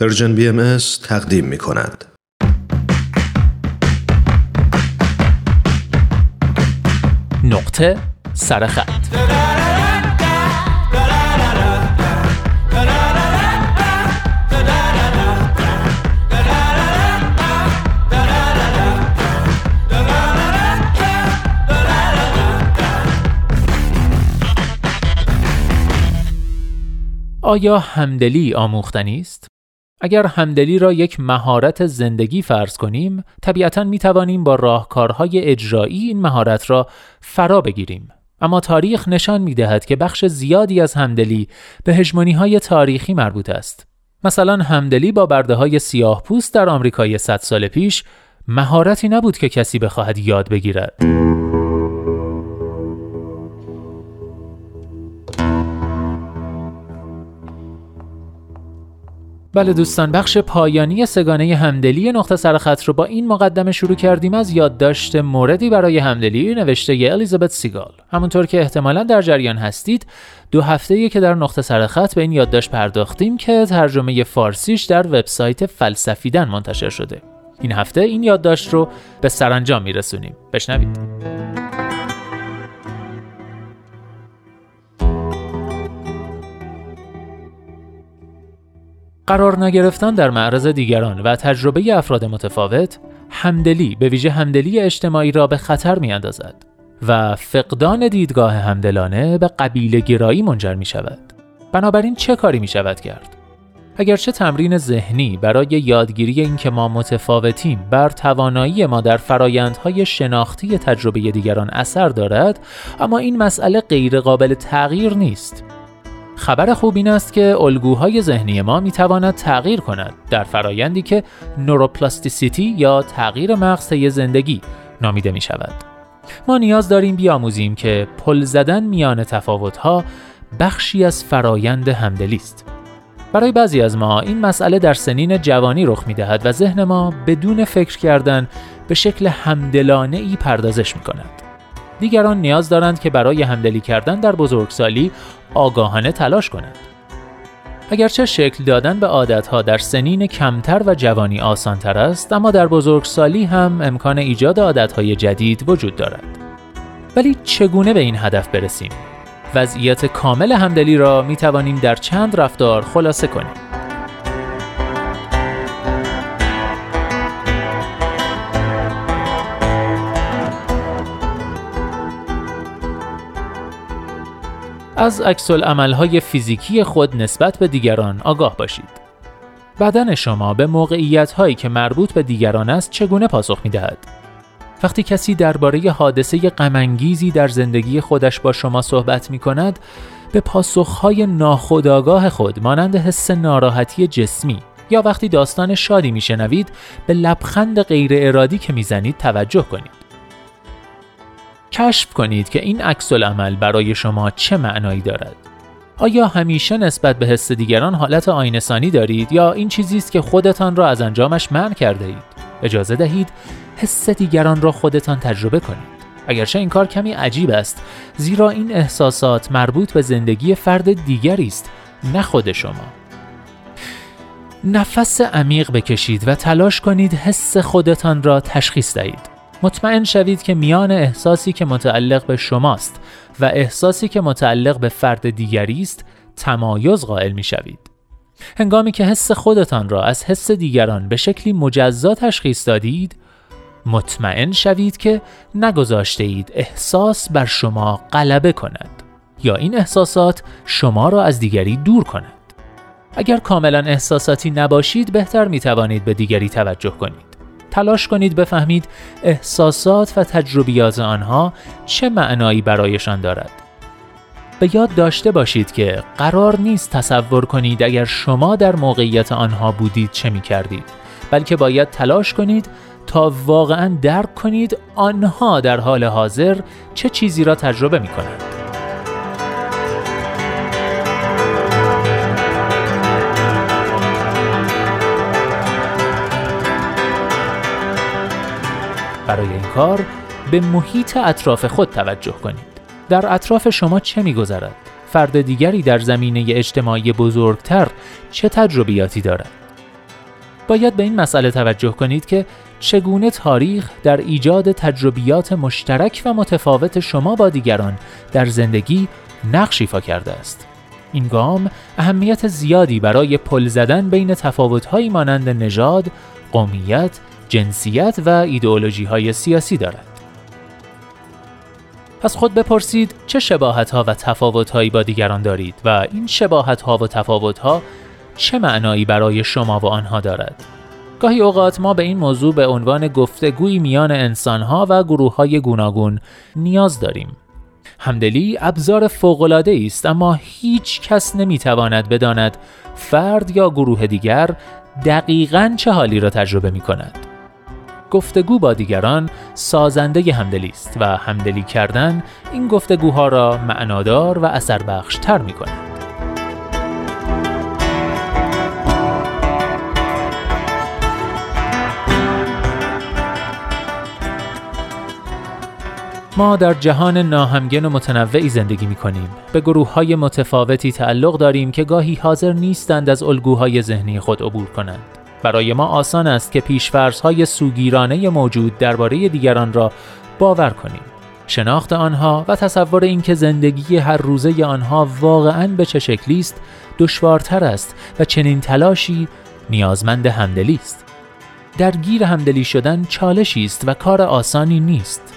پرژن بی ام تقدیم می کند. نقطه سرخط آیا همدلی آموختنی است؟ اگر همدلی را یک مهارت زندگی فرض کنیم، طبیعتا می توانیم با راهکارهای اجرایی این مهارت را فرا بگیریم. اما تاریخ نشان می دهد که بخش زیادی از همدلی به هجمونی های تاریخی مربوط است. مثلا همدلی با برده های سیاه پوست در آمریکای 100 سال پیش مهارتی نبود که کسی بخواهد یاد بگیرد. بله دوستان بخش پایانی سگانه همدلی نقطه سرخط رو با این مقدمه شروع کردیم از یادداشت موردی برای همدلی نوشته ی الیزابت سیگال. همونطور که احتمالا در جریان هستید دو هفته که در نقطه سرخط به این یادداشت پرداختیم که ترجمه فارسیش در وبسایت فلسفیدن منتشر شده. این هفته این یادداشت رو به سرانجام میرسونیم. بشنوید. قرار نگرفتن در معرض دیگران و تجربه افراد متفاوت همدلی به ویژه همدلی اجتماعی را به خطر می اندازد و فقدان دیدگاه همدلانه به قبیله گرایی منجر می شود. بنابراین چه کاری می شود کرد؟ اگرچه تمرین ذهنی برای یادگیری اینکه ما متفاوتیم بر توانایی ما در فرایندهای شناختی تجربه دیگران اثر دارد اما این مسئله غیرقابل تغییر نیست خبر خوب این است که الگوهای ذهنی ما می تواند تغییر کند در فرایندی که نوروپلاستیسیتی یا تغییر مغز طی زندگی نامیده می شود. ما نیاز داریم بیاموزیم که پل زدن میان تفاوتها بخشی از فرایند همدلی است. برای بعضی از ما این مسئله در سنین جوانی رخ می دهد و ذهن ما بدون فکر کردن به شکل همدلانه ای پردازش می کند. دیگران نیاز دارند که برای همدلی کردن در بزرگسالی آگاهانه تلاش کنند. اگرچه شکل دادن به عادتها در سنین کمتر و جوانی آسانتر است اما در بزرگسالی هم امکان ایجاد عادتهای جدید وجود دارد. ولی چگونه به این هدف برسیم؟ وضعیت کامل همدلی را می توانیم در چند رفتار خلاصه کنیم. از عکس عملهای فیزیکی خود نسبت به دیگران آگاه باشید. بدن شما به موقعیت هایی که مربوط به دیگران است چگونه پاسخ می دهد؟ وقتی کسی درباره حادثه غمانگیزی در زندگی خودش با شما صحبت می کند، به پاسخهای ناخودآگاه خود مانند حس ناراحتی جسمی یا وقتی داستان شادی میشنوید به لبخند غیر ارادی که می‌زنید توجه کنید. کشف کنید که این عکس عمل برای شما چه معنایی دارد. آیا همیشه نسبت به حس دیگران حالت آینسانی دارید یا این چیزی است که خودتان را از انجامش منع کرده اید؟ اجازه دهید حس دیگران را خودتان تجربه کنید. اگرچه این کار کمی عجیب است زیرا این احساسات مربوط به زندگی فرد دیگری است نه خود شما. نفس عمیق بکشید و تلاش کنید حس خودتان را تشخیص دهید. مطمئن شوید که میان احساسی که متعلق به شماست و احساسی که متعلق به فرد دیگری است تمایز قائل می شوید. هنگامی که حس خودتان را از حس دیگران به شکلی مجزا تشخیص دادید مطمئن شوید که نگذاشته اید احساس بر شما غلبه کند یا این احساسات شما را از دیگری دور کند. اگر کاملا احساساتی نباشید بهتر می توانید به دیگری توجه کنید. تلاش کنید بفهمید احساسات و تجربیات آنها چه معنایی برایشان دارد. به یاد داشته باشید که قرار نیست تصور کنید اگر شما در موقعیت آنها بودید چه می کردید بلکه باید تلاش کنید تا واقعا درک کنید آنها در حال حاضر چه چیزی را تجربه می کنند. برای این کار به محیط اطراف خود توجه کنید. در اطراف شما چه میگذرد؟ فرد دیگری در زمینه اجتماعی بزرگتر چه تجربیاتی دارد؟ باید به این مسئله توجه کنید که چگونه تاریخ در ایجاد تجربیات مشترک و متفاوت شما با دیگران در زندگی نقش ایفا کرده است. این گام اهمیت زیادی برای پل زدن بین تفاوت‌هایی مانند نژاد، قومیت، جنسیت و ایدئولوژی های سیاسی دارد. پس خود بپرسید چه شباهت ها و تفاوت هایی با دیگران دارید و این شباهت ها و تفاوت ها چه معنایی برای شما و آنها دارد؟ گاهی اوقات ما به این موضوع به عنوان گفتگوی میان انسانها و گروه های گوناگون نیاز داریم. همدلی ابزار فوق‌العاده است اما هیچ کس نمی‌تواند بداند فرد یا گروه دیگر دقیقا چه حالی را تجربه می کند. گفتگو با دیگران سازنده همدلی است و همدلی کردن این گفتگوها را معنادار و اثر بخش تر می کند. ما در جهان ناهمگن و متنوعی زندگی می کنیم. به گروه های متفاوتی تعلق داریم که گاهی حاضر نیستند از الگوهای ذهنی خود عبور کنند. برای ما آسان است که های سوگیرانه موجود درباره دیگران را باور کنیم. شناخت آنها و تصور اینکه زندگی هر روزه آنها واقعا به چه شکلی است دشوارتر است و چنین تلاشی نیازمند همدلی است. درگیر همدلی شدن چالشی است و کار آسانی نیست.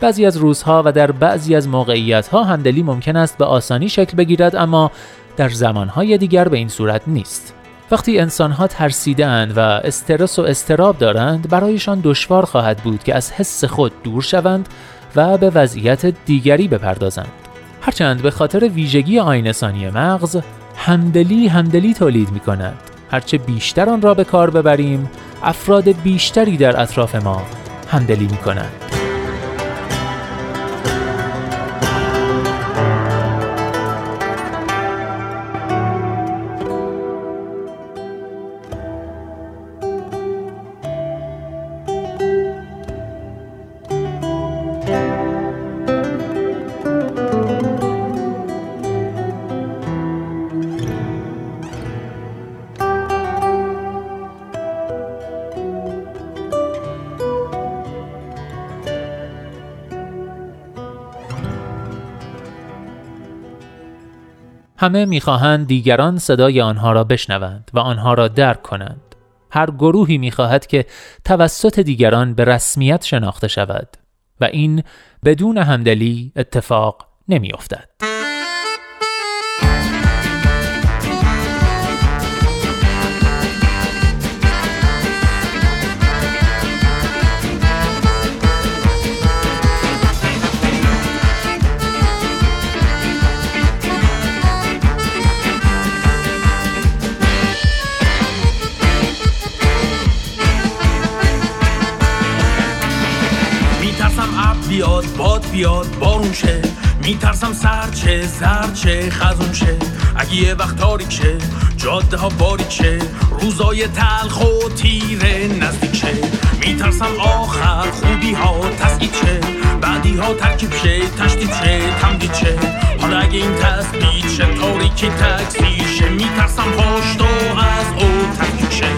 بعضی از روزها و در بعضی از موقعیتها همدلی ممکن است به آسانی شکل بگیرد اما در زمانهای دیگر به این صورت نیست. وقتی انسانها ترسیدند و استرس و استراب دارند برایشان دشوار خواهد بود که از حس خود دور شوند و به وضعیت دیگری بپردازند. هرچند به خاطر ویژگی آینسانی مغز همدلی همدلی تولید می کند. هرچه بیشتر آن را به کار ببریم افراد بیشتری در اطراف ما همدلی می کنند. همه می‌خواهند دیگران صدای آنها را بشنوند و آنها را درک کنند. هر گروهی می‌خواهد که توسط دیگران به رسمیت شناخته شود و این بدون همدلی اتفاق نمیافتد. بیاد بارون شه. میترسم سر چه چه خزون شه. اگه یه وقت تاریک شه جاده ها باریک شه. روزای تلخ و تیره نزدیک شه. میترسم آخر خوبی ها تسکید شه. بعدی ها ترکیب شه تشدید شه تمدید شه. حالا اگه این تثبیت شه تاریکی تکسی شه. میترسم پاشت از او تفکیک شه.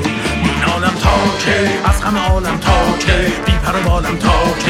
مینالم تا که از همه عالم تا که بیپر بالم تا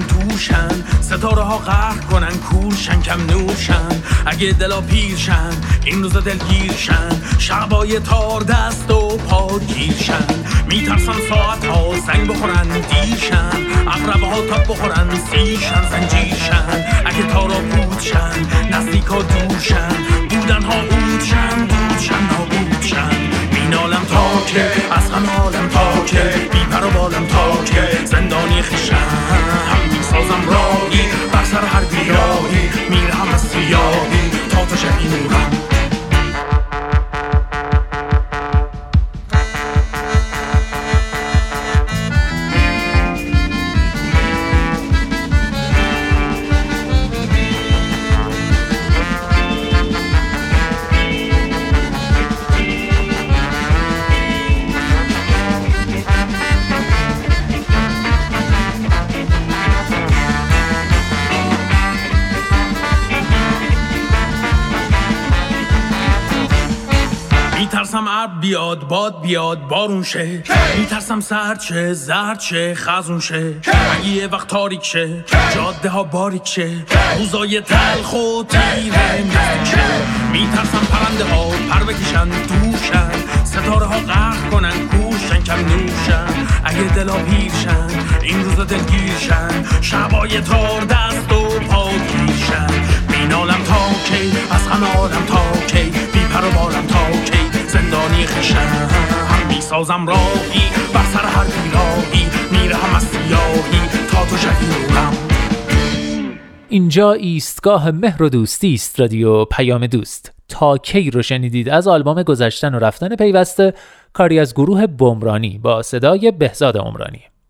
توشن ستاره ها قهر کنن کورشن کم نورشن اگه دلا پیرشن این روزا دلگیرشن. شعبای تار دست و پا گیرشن. میترسن ساعت ها سنگ بخورن دیرشن اقرب ها تاب بخورن سیشن زنجیرشن. اگه تارا پودشن نزدیک ها دورشن بودن ها اودشن دودشن نابودشن مینالم تا که از غم عالم تا که بیپر و بالم تا که زندانی خیشم سازم راهی بر سر هر بیراهی میرم از سیاهی. تا تو این نور ابر بیاد باد بیاد بارون شه. میترسم سرد شه زرد شه خزون شه. اگه یه وقت تاریک شه جاده ها باریک شه. روزای تلخ و تیره شه. میترسم پرنده ها پر بکشن دورشن. ستاره ها قهر کنن کورشن کم نورشن. اگه دلا پیرشن این روزا دلگیرشن شبای تار دست و پا گیرشن مینالم تا کی از غم آدم تا کی. بی پر و بالم می‌سازم راهی بر سر هر بیراهی میرهم از سیاهی تا تو شدی اینجا ایستگاه مهر و دوستی است رادیو پیام دوست. تا کی رو شنیدید از آلبوم گذشتن و رفتن پیوسته کاری از گروه بمرانی با صدای بهزاد عمرانی.